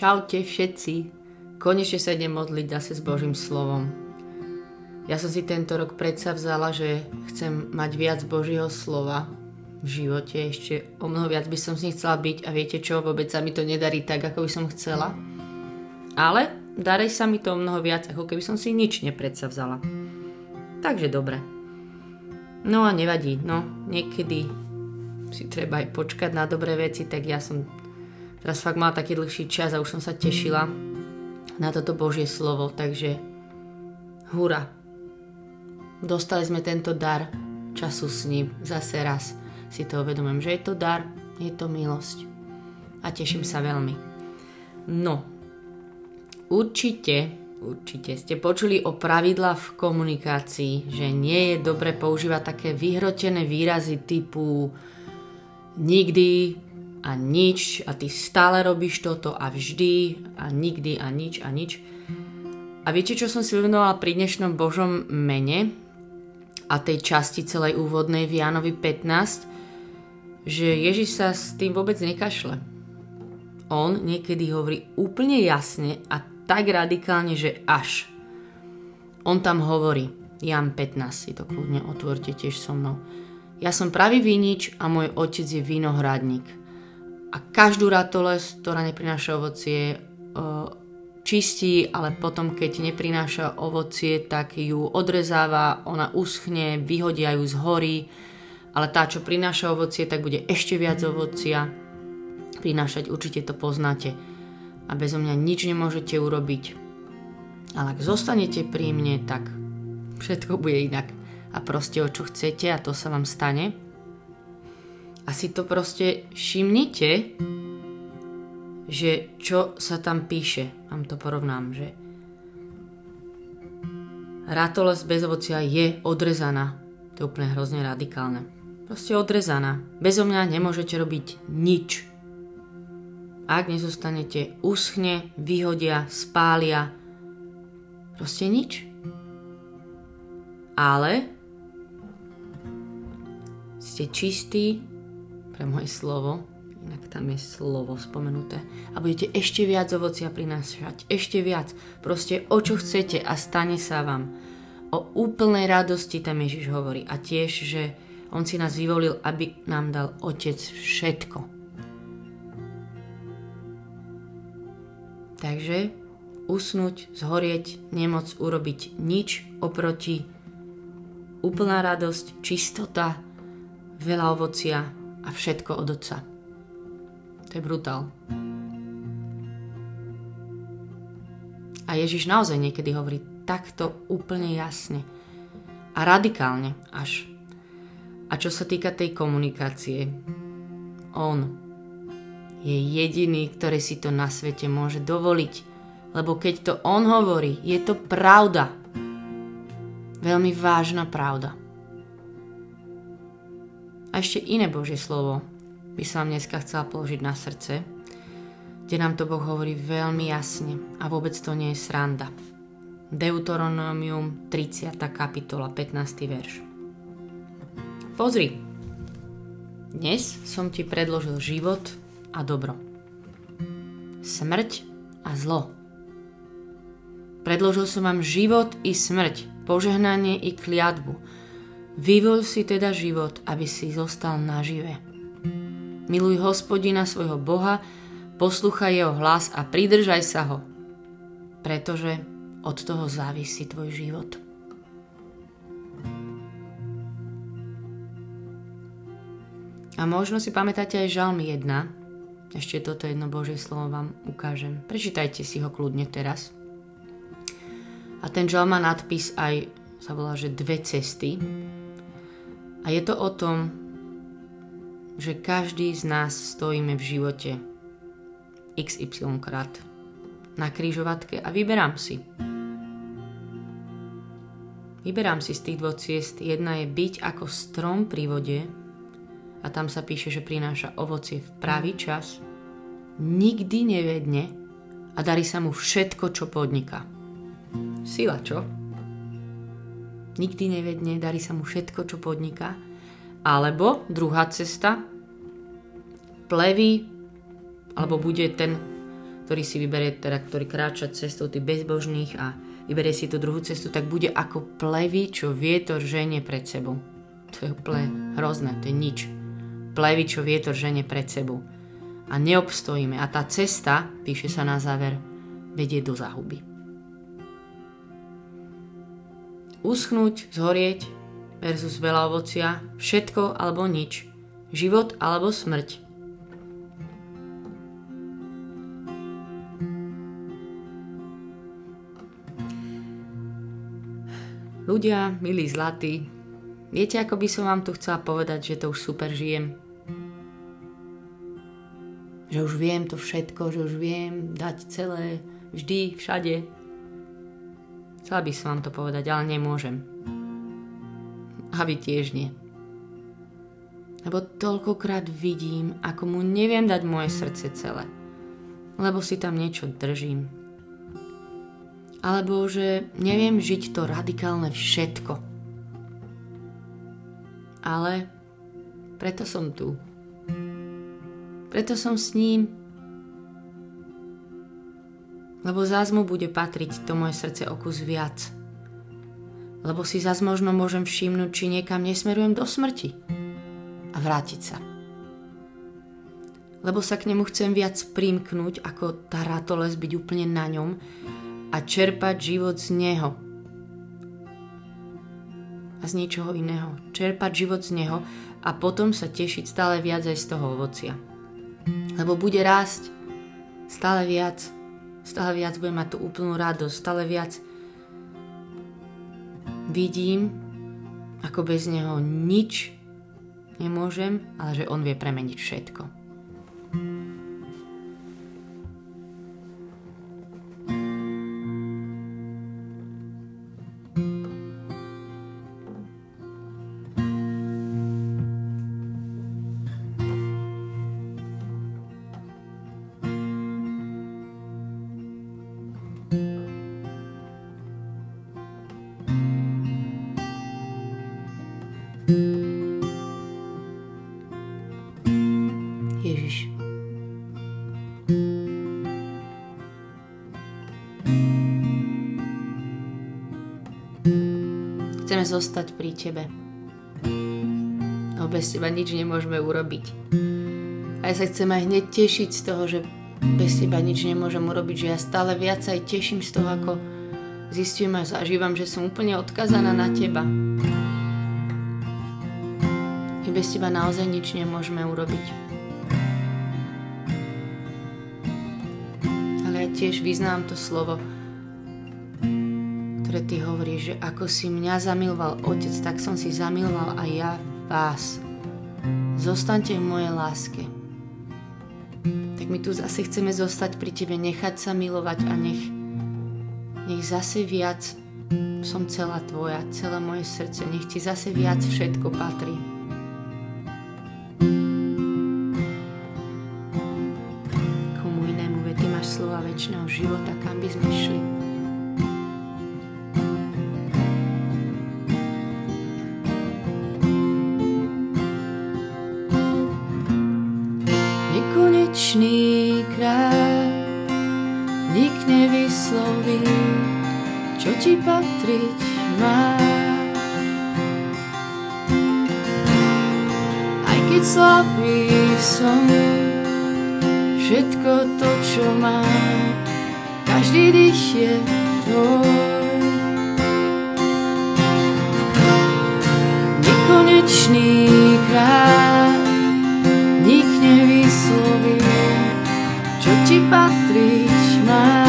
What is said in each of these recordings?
Čaute všetci. Konečne sa idem modliť zase s Božím slovom. Ja som si tento rok predsa vzala, že chcem mať viac Božieho slova v živote. Ešte o mnoho viac by som s ním chcela byť a viete čo, vôbec sa mi to nedarí tak, ako by som chcela. Ale darí sa mi to o mnoho viac, ako keby som si nič vzala. Takže dobre. No a nevadí, no niekedy si treba aj počkať na dobré veci, tak ja som teraz fakt mala taký dlhší čas a už som sa tešila na toto Božie slovo, takže hura. Dostali sme tento dar času s ním zase raz. Si to uvedomujem, že je to dar, je to milosť. A teším sa veľmi. No, určite, určite ste počuli o pravidla v komunikácii, že nie je dobre používať také vyhrotené výrazy typu nikdy, a nič a ty stále robíš toto a vždy a nikdy a nič a nič. A viete, čo som si uvedomovala pri dnešnom Božom mene a tej časti celej úvodnej v Jánovi 15, že Ježiš sa s tým vôbec nekašle. On niekedy hovorí úplne jasne a tak radikálne, že až. On tam hovorí, Jan 15, si to kľudne otvorte tiež so mnou. Ja som pravý vinič a môj otec je vinohradník a každú ratoles, ktorá neprináša ovocie, čistí, ale potom, keď neprináša ovocie, tak ju odrezáva, ona uschne, vyhodia ju z hory, ale tá, čo prináša ovocie, tak bude ešte viac ovocia prinášať, určite to poznáte. A bezo mňa nič nemôžete urobiť. Ale ak zostanete pri mne, tak všetko bude inak. A proste o čo chcete a to sa vám stane a si to proste všimnite, že čo sa tam píše. Vám to porovnám, že Ratoles bez ovocia je odrezaná. To je úplne hrozne radikálne. Proste odrezaná. Bezo mňa nemôžete robiť nič. Ak nezostanete, uschne, vyhodia, spália. Proste nič. Ale ste čistí pre moje slovo, inak tam je slovo spomenuté. A budete ešte viac ovocia prinášať, ešte viac. Proste o čo chcete a stane sa vám. O úplnej radosti tam Ježiš hovorí. A tiež, že on si nás vyvolil, aby nám dal Otec všetko. Takže usnúť, zhorieť, nemoc urobiť nič oproti úplná radosť, čistota, veľa ovocia, a všetko od Otca. To je brutál. A Ježiš naozaj niekedy hovorí takto úplne jasne a radikálne až. A čo sa týka tej komunikácie, on je jediný, ktorý si to na svete môže dovoliť. Lebo keď to on hovorí, je to pravda. Veľmi vážna pravda. A ešte iné Božie slovo by som vám dneska chcela položiť na srdce, kde nám to Boh hovorí veľmi jasne a vôbec to nie je sranda. Deuteronomium 30. kapitola 15. verš. Pozri, dnes som ti predložil život a dobro. Smrť a zlo. Predložil som vám život i smrť, požehnanie i kliatbu, Vyvol si teda život, aby si zostal nažive. Miluj hospodina svojho Boha, poslúchaj jeho hlas a pridržaj sa ho, pretože od toho závisí tvoj život. A možno si pamätáte aj Žalmy 1. Ešte toto jedno Božie slovo vám ukážem. Prečítajte si ho kľudne teraz. A ten žal má nadpis aj, sa volá, že dve cesty. A je to o tom, že každý z nás stojíme v živote XY krát na krížovatke a vyberám si. Vyberám si z tých dvoch ciest. Jedna je byť ako strom pri vode a tam sa píše, že prináša ovocie v pravý čas, nikdy nevedne a darí sa mu všetko, čo podniká. Sila, čo? Nikdy nevedne, darí sa mu všetko, čo podniká. Alebo druhá cesta, pleví, alebo bude ten ktorý si vyberie, teda, ktorý kráča cestou tých bezbožných a vyberie si tú druhú cestu, tak bude ako plevy, čo vietor ženie pred sebou. To je úplne hrozné, to je nič. Plevy, čo vietor ženie pred sebou. A neobstojíme. A tá cesta, píše sa na záver, vedie do záhuby. Uschnúť, zhorieť versus veľa ovocia, všetko alebo nič, život alebo smrť. Ľudia, milí zlatí, viete, ako by som vám tu chcela povedať, že to už super žijem? Že už viem to všetko, že už viem dať celé, vždy, všade. Chcela by som vám to povedať, ale nemôžem. A vy tiež nie. Lebo toľkokrát vidím, ako mu neviem dať moje srdce celé. Lebo si tam niečo držím, alebo že neviem žiť to radikálne všetko. Ale preto som tu. Preto som s ním. Lebo zás mu bude patriť to moje srdce o kus viac. Lebo si zás možno môžem všimnúť, či niekam nesmerujem do smrti. A vrátiť sa. Lebo sa k nemu chcem viac primknúť, ako tá ratoles byť úplne na ňom a čerpať život z Neho. A z ničoho iného. Čerpať život z Neho a potom sa tešiť stále viac aj z toho ovocia. Lebo bude rásť stále viac, stále viac bude mať tú úplnú radosť, stále viac vidím, ako bez Neho nič nemôžem, ale že On vie premeniť všetko. Chceme zostať pri Tebe. Lebo bez Teba nič nemôžeme urobiť. A ja sa chcem aj hneď tešiť z toho, že bez Teba nič nemôžem urobiť, že ja stále viac aj teším z toho, ako zistujem a zažívam, že som úplne odkazaná na Teba. I bez Teba naozaj nič nemôžeme urobiť. Ale ja tiež vyznám to slovo, ty hovoríš, že ako si mňa zamiloval Otec, tak som si zamiloval aj ja vás. Zostaňte v mojej láske. Tak my tu zase chceme zostať pri Tebe, nechať sa milovať a nech, nech zase viac som celá Tvoja, celé moje srdce, nech Ti zase viac všetko patrí. Keď slabý som, všetko to, čo mám, každý dých je tvoj. Nekonečný král, nik nevysloví, čo ti patriť má.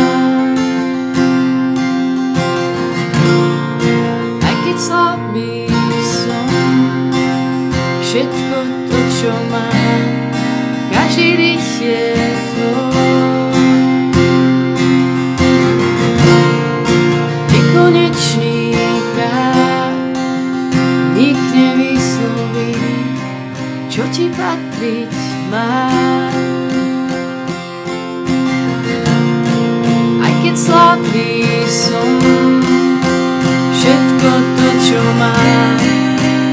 Všetko to, čo mám,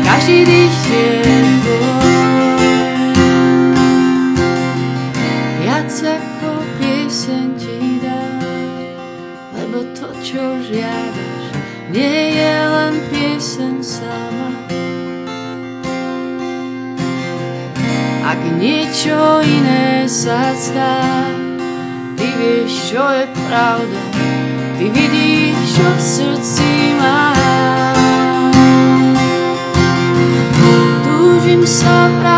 každý dých je čo žiadaš, nie je len pieseň sama. Ak niečo iné sa zdá, ty vieš, čo je pravda, ty vidíš, čo v srdci mám. Túžim sa vrátiť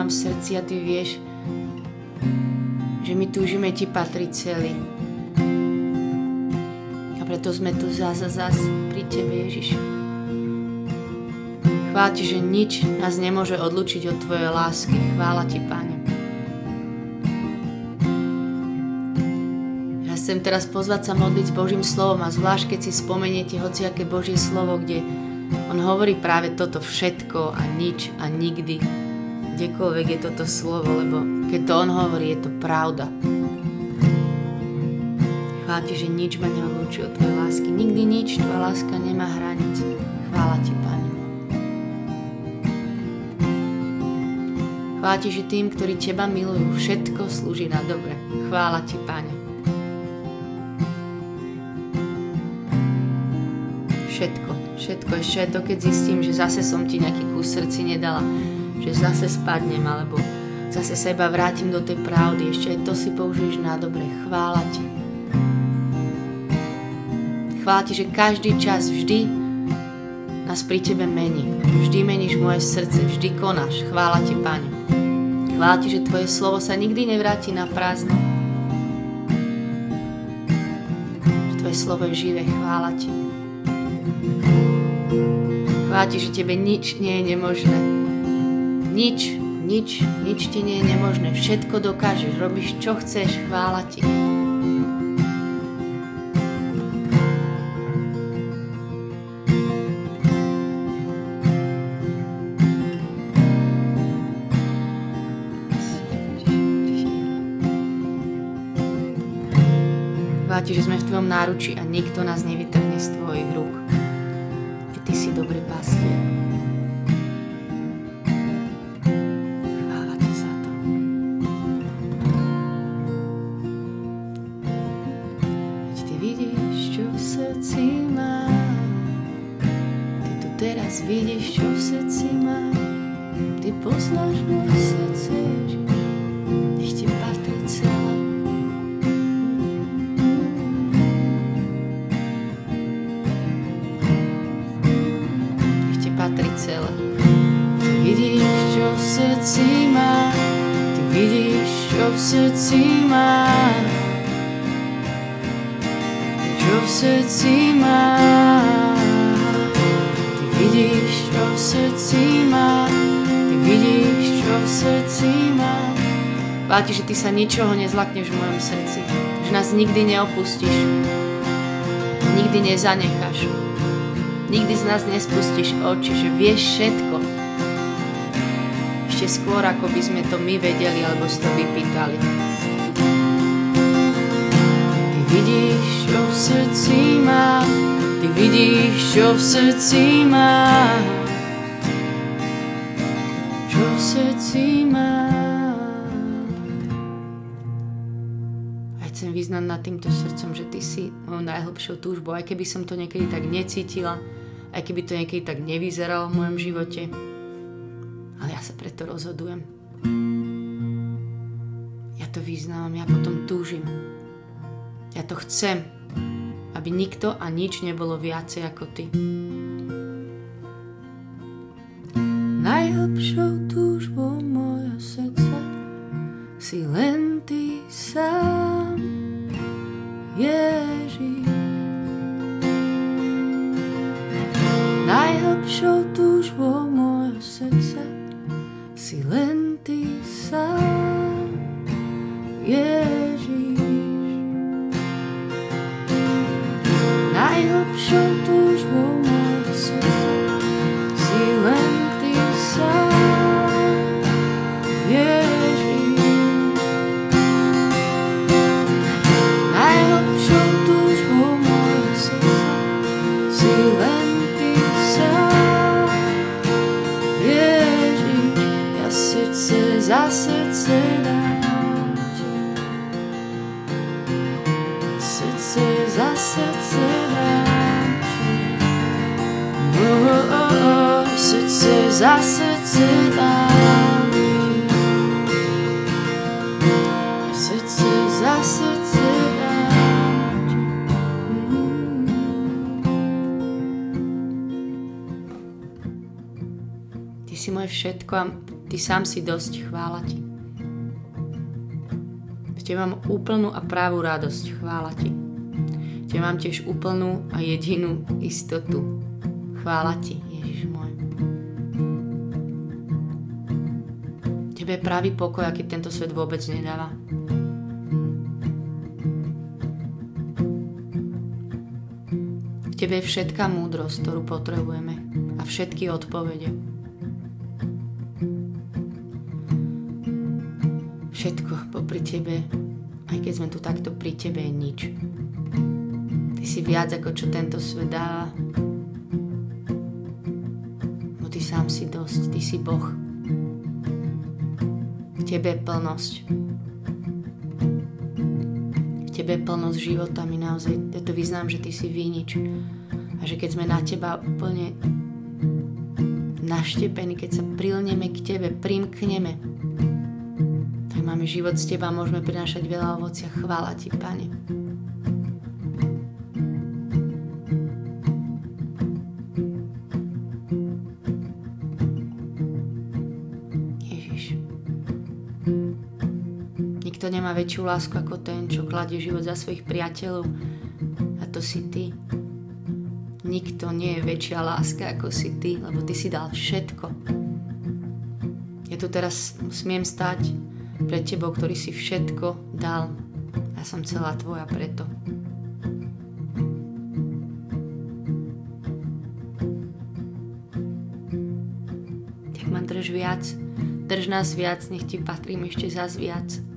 mám v srdci a ty vieš, že my túžime ti patriť celý. A preto sme tu zás a zás pri tebe, Ježiš. Chvála ti, že nič nás nemôže odlučiť od tvojej lásky. Chvála ti, Pane. Ja chcem teraz pozvať sa modliť s Božím slovom a zvlášť, keď si spomeniete hociaké Božie slovo, kde on hovorí práve toto všetko a nič a nikdy. Kdekoľvek je toto slovo, lebo keď to on hovorí, je to pravda. Chvála ti, že nič ma neodlúči od tvojej lásky. Nikdy nič, tvoja láska nemá hranic. Chvála ti, Pane. Chvála ti, že tým, ktorí teba milujú, všetko slúži na dobre. Chvála ti, Pane. Všetko, všetko, ešte to, keď zistím, že zase som ti nejaký kus srdci nedala, že zase spadnem, alebo zase seba vrátim do tej pravdy, ešte aj to si použiješ na dobre. Chvála ti. Chvála ti, že každý čas vždy nás pri tebe mení. Vždy meníš moje srdce, vždy konáš. Chvála ti, Pane. Chvála ti, že tvoje slovo sa nikdy nevráti na prázdno. Že tvoje slovo je živé. Chvála ti. Chvála ti, že tebe nič nie je nemožné. Nič, nič, nič ti nie je nemožné. Všetko dokážeš, robíš čo chceš. Chvála ti. Chvála že sme v tvojom náruči a nikto nás nevytrhne z tvojich rúk. Srdci má. Čo v srdci srdci má. Chvála ti, že ty sa ničoho nezlakneš v mojom srdci. Že nás nikdy neopustíš. Nikdy nezanecháš. Nikdy z nás nespustíš oči, že vieš všetko. Ešte skôr, ako by sme to my vedeli, alebo si to vypýtali. Ty vidíš, čo v srdci má, ty vidíš, čo v srdci má. Srdci má. A chcem vyznať nad týmto srdcom, že ty si mojou najhlbšou túžbou, aj keby som to niekedy tak necítila, aj keby to niekedy tak nevyzeralo v mojom živote. Ale ja sa preto rozhodujem. Ja to vyznávam, ja potom túžim. Ja to chcem, aby nikto a nič nebolo viacej ako ty. Najhlbšou túžbou moja srdca si len ty sám, Ježiš. Najhlbšou túžbou srdce za srdce dám ti. Srdce za srdce ti. Ty si moje všetko a ty sám si dosť, chvála ti. V mám úplnú a právú radosť, chvála ti. V mám tiež úplnú a jedinú istotu. Chvála ti, tebe pravý pokoj, aký tento svet vôbec nedáva. V tebe je všetká múdrosť, ktorú potrebujeme a všetky odpovede. Všetko popri tebe, aj keď sme tu takto pri tebe, je nič. Ty si viac ako čo tento svet dáva. Bo ty sám si dosť, ty si Boh. Tebe plnosť. V tebe plnosť života, my naozaj, ja to vyznám, že ty si výnič. A že keď sme na teba úplne naštepení, keď sa prilneme k tebe, primkneme, tak máme život z teba, môžeme prinášať veľa ovocia. Chvála ti, Pane. Nemá väčšiu lásku ako ten, čo kladie život za svojich priateľov. A to si ty. Nikto nie je väčšia láska ako si ty, lebo ty si dal všetko. Ja tu teraz smiem stať pred tebou, ktorý si všetko dal. Ja som celá tvoja preto. Tak ma drž viac, drž nás viac, nech ti patrím ešte zás viac.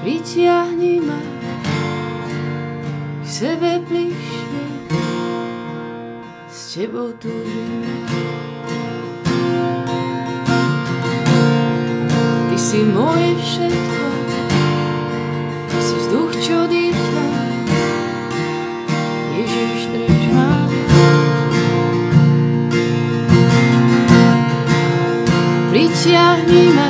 Pritiahni ma k sebe bližšie, s tebou túžim. Ty si moje všetko, ty si vzduch, čo dýcham. Ježiš, drž ma. Pritiahni ma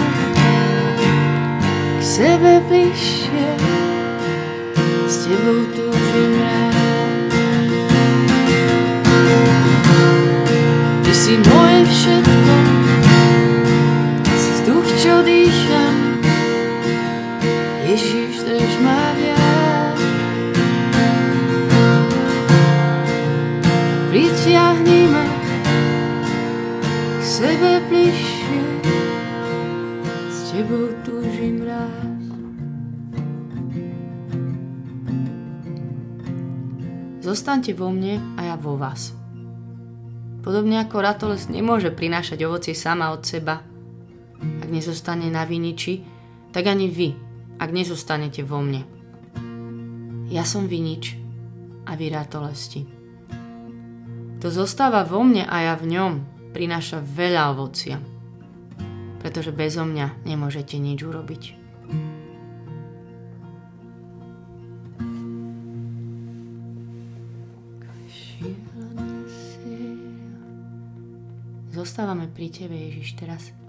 Zostaňte vo mne a ja vo vás. Podobne ako ratoles nemôže prinášať ovocie sama od seba, ak nezostane na viniči, tak ani vy, ak nezostanete vo mne. Ja som vinič a vy ratolesti. Kto zostáva vo mne a ja v ňom, prináša veľa ovocia. Pretože bezo mňa nemôžete nič urobiť. Zostávame pri Tebe, Ježiš, teraz.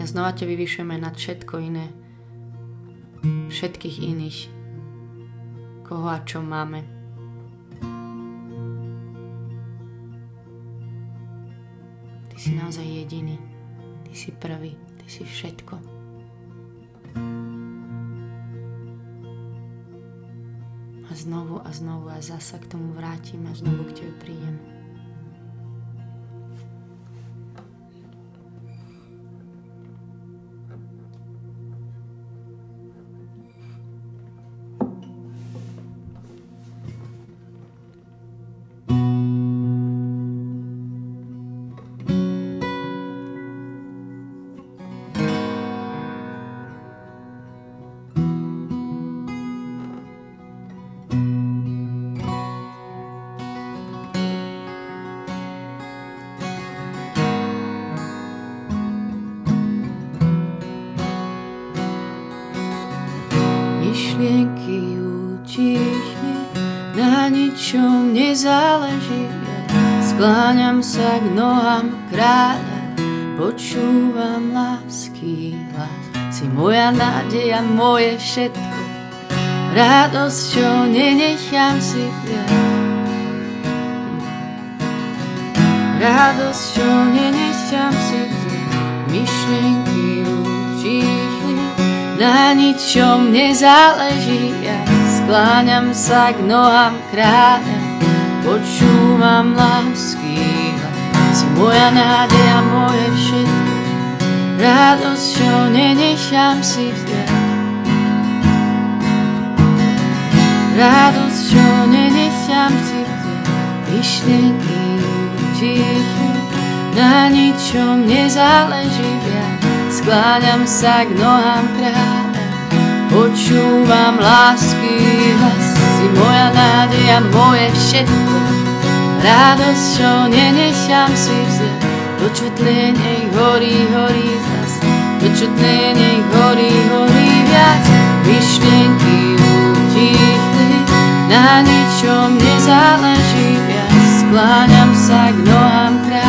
A znova ťa vyvyšujeme nad všetko iné, všetkých iných, koho a čo máme. Ty si naozaj jediný, Ty si prvý, Ty si všetko. a znovu a znovu a zasa k tomu vrátim a znovu k tebe prídem. Skláňam sa k nohám kráľa, počúvam lásky hlas. Si moja nádej a moje všetko, radosť, čo nenechám si vziať. Radosť, čo nenechám si vziať, myšlienky utichli na ničom nezáleží, ja skláňam sa k nohám kráľa, počúvam lásky, si moja nádej a moje všetko, radosť, čo nenechám si vziať. Radosť, čo nenechám si vziať, myšlienky tiché, na ničom nezáleží viac. Skláňam sa k nohám kráľa, počúvam lásky hlas, si moja nádej a moje všetko, radosť, čo nenechám si vziať, tlie, nech horí, horí zas, tlie, nech horí, horí viac, myšlienky utichli, na ničom nezáleží viac, skláňam sa k nohám kráľa,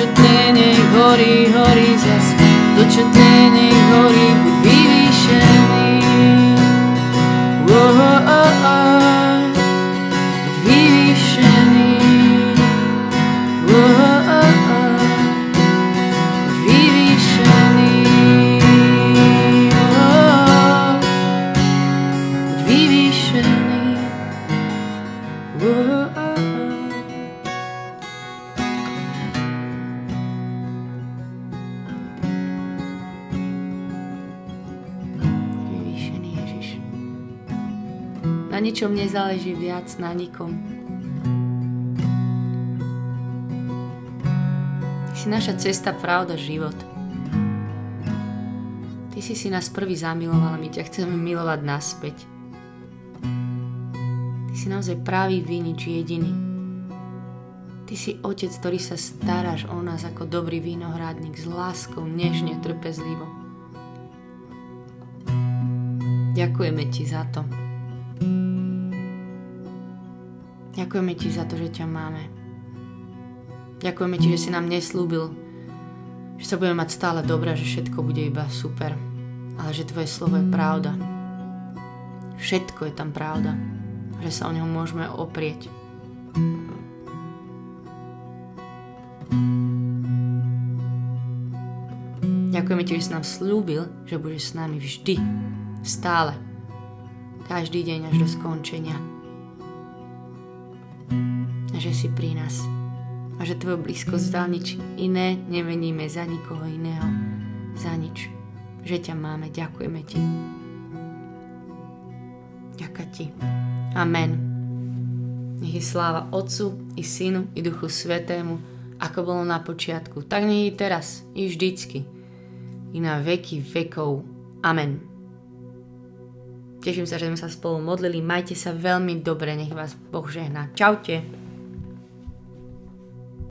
tlie, nech horí, horí zas, tlie, nech horí, buď ničom nezáleží viac na nikom. Ty si naša cesta, pravda, život. Ty si si nás prvý zamiloval a my ťa chceme milovať naspäť. Ty si naozaj pravý vinič jediný. Ty si otec, ktorý sa staráš o nás ako dobrý vinohradník s láskou, nežne, trpezlivo. Ďakujeme ti za to. Ďakujeme ti za to, že ťa máme. Ďakujeme ti, že si nám neslúbil, že sa budeme mať stále dobré, že všetko bude iba super, ale že tvoje slovo je pravda. Všetko je tam pravda, že sa o neho môžeme oprieť. Ďakujeme ti, že si nám slúbil, že budeš s nami vždy, stále, každý deň až do skončenia. Že si pri nás. A že tvoju blízkosť za nič iné nemeníme za nikoho iného. Za nič. Že ťa máme. Ďakujeme ti. Ďakujem ti. Amen. Nech je sláva Otcu i Synu i Duchu Svetému, ako bolo na počiatku, tak nech je teraz i vždycky. I na veky vekov. Amen. Teším sa, že sme sa spolu modlili. Majte sa veľmi dobre, nech vás Boh žehná. Čaute.